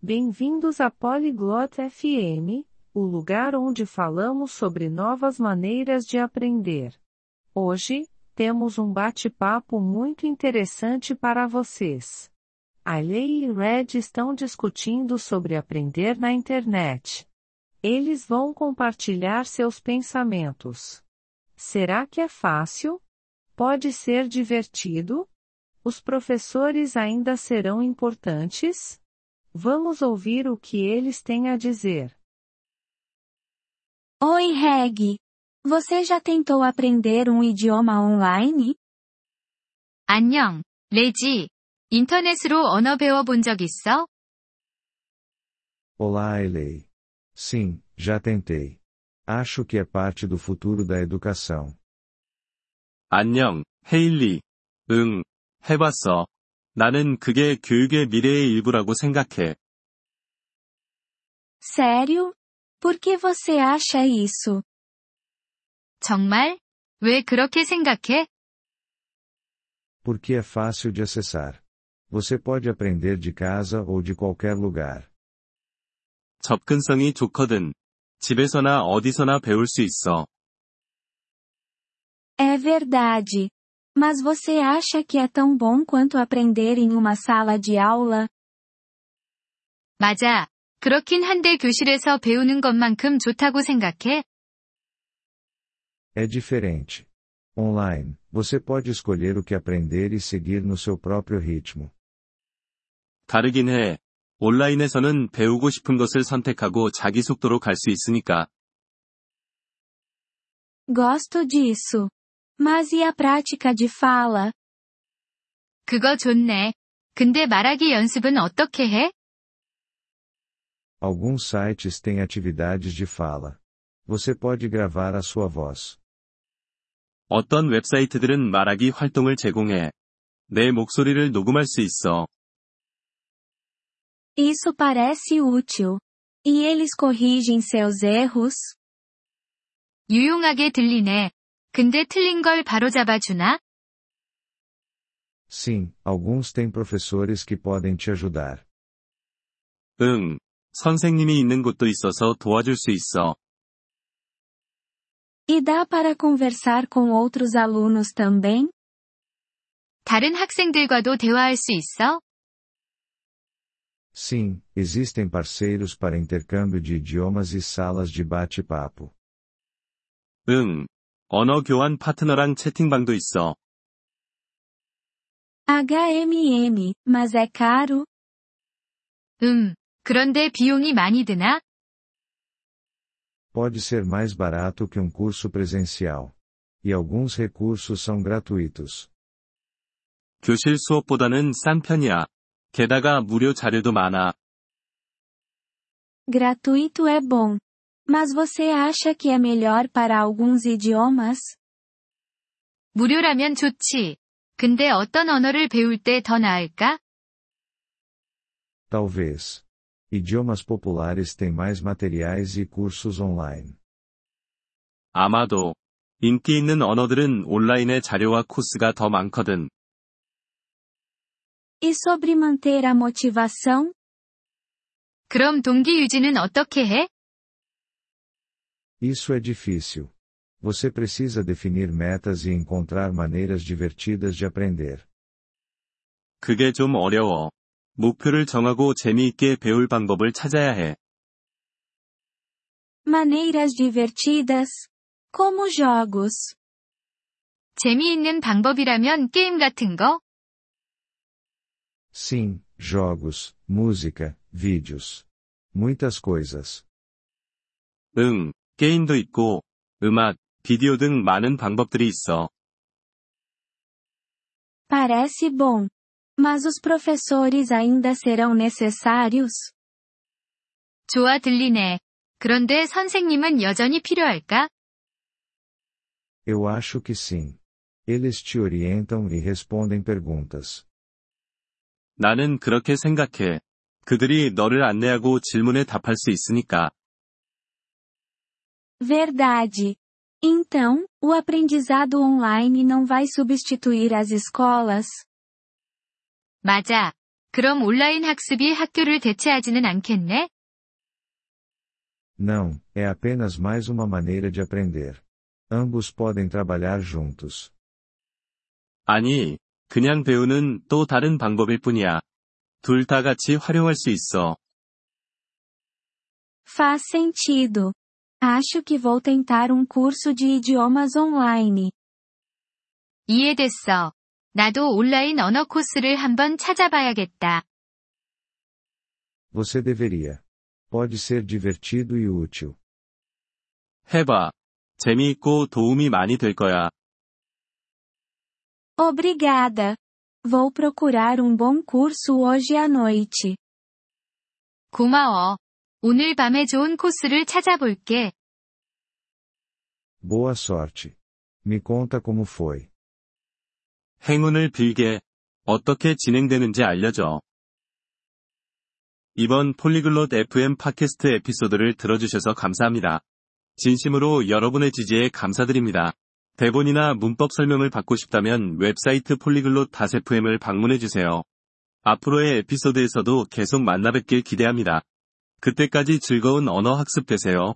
Bem-vindos à Polyglot FM, o lugar onde falamos sobre novas maneiras de aprender. Hoje, temos um bate-papo muito interessante para vocês. A Lei e Red estão discutindo sobre aprender na internet. Eles vão compartilhar seus pensamentos. Será que é fácil? Pode ser divertido? Os professores ainda serão importantes? Vamos ouvir o que eles têm a dizer. Oi, Reg. Você já tentou aprender um idioma online? 안녕, 레지. 인터넷으로 언어 배워본 적 있어? Olá, Elei. Sim, já tentei. Acho que é parte do futuro da educação. 안녕, 헤일리. 응, 해봤어. 나는 그게 교육의 미래의 일부라고 생각해. Sério? Por que você acha isso? 정말? 왜 그렇게 생각해? Porque é fácil de acessar. Você pode aprender de casa ou de qualquer lugar. 접근성이 좋거든. 집에서나 어디서나 배울 수 있어. É verdade. Mas você acha que é tão bom quanto aprender em uma sala de aula? 맞아. 그렇긴 한데 교실에서 배우는 것만큼 좋다고 생각해? É diferente. Online, você pode escolher o que aprender e seguir no seu próprio ritmo. 다르긴 해. 온라인에서는 배우고 싶은 것을 선택하고 자기 속도로 갈 수 있으니까. Gosto disso. Mas e a prática de fala? 그거 좋네. 근데 말하기 연습은 어떻게 해? Alguns sites têm atividades de fala. Você pode gravar a sua voz. 어떤 웹사이트들은 말하기 활동을 제공해. 내 목소리를 녹음할 수 있어. Isso parece útil. E eles corrigem seus erros? 유용하게 들리네. 근데 틀린 걸 바로잡아 주나? Sim, alguns têm professores que podem te ajudar. 응. 선생님이 있는 곳도 있어서 도와줄 수 있어. E dá para conversar com outros alunos também? 다른 학생들과도 대화할 수 있어? Sim, existem parceiros para intercâmbio de idiomas e salas de bate-papo. 응. 언어 교환 파트너랑 채팅방도 있어. HMM, mas é caro? 음. 그런데 비용이 많이 드나? Pode ser mais barato que um curso presencial. E alguns recursos são gratuitos. 교실 수업보다는 싼 편이야. 게다가 무료 자료도 많아. Gratuito é bom. Mas você acha que é melhor para alguns idiomas? 무료라면 좋지. 근데 어떤 언어를 배울 때 더 나을까? Talvez. Idiomas populares têm mais materiais e cursos online. 아마도. 인기 있는 언어들은 온라인의 자료와 코스가 더 많거든. E sobre manter a motivação? 그럼 동기 유지는 어떻게 해? Isso é difícil. Você precisa definir metas e encontrar maneiras divertidas de aprender. 그게 좀 어려워. 목표를 정하고 재미있게 배울 방법을 찾아야 해. Maneiras divertidas? Como jogos. 재미있는 방법이라면 게임 같은 거? Sim, jogos, música, vídeos. Muitas coisas. 응, 게임도 있고, 음악, 비디오 등 많은 방법들이 있어. Parece bom. Mas os professores ainda serão necessários? 좋아 들리네. 그런데 선생님은 여전히 필요할까? Eu acho que sim. Eles te orientam e respondem perguntas. 나는 그렇게 생각해. 그들이 너를 안내하고 질문에 답할 수 있으니까. Verdade. Então, o aprendizado online não vai substituir as escolas? 맞아. 그럼 온라인 학습이 학교를 대체하지는 않겠네? Não, é apenas mais uma maneira de aprender. Ambos podem trabalhar juntos. 아니, 그냥 배우는 또 다른 방법일 뿐이야. 둘 다 같이 활용할 수 있어. Faz sentido. Acho que vou tentar um curso de idiomas online. 이해됐어. 나도 온라인 언어 코스를 한번 찾아봐야겠다. Você deveria. Pode ser divertido e útil. 해봐. 재미있고 도움이 많이 될 거야. Obrigada. Vou procurar um bom curso hoje à noite. 고마워. 오늘 밤에 좋은 코스를 찾아볼게. Boa sorte. Me conta como foi. 행운을 빌게. 어떻게 진행되는지 알려줘. 이번 폴리글롯 FM 팟캐스트 에피소드를 들어주셔서 감사합니다. 진심으로 여러분의 지지에 감사드립니다. 대본이나 문법 설명을 받고 싶다면 웹사이트 폴리글롯 FM을 방문해주세요. 앞으로의 에피소드에서도 계속 만나뵙길 기대합니다. 그때까지 즐거운 언어 학습 되세요.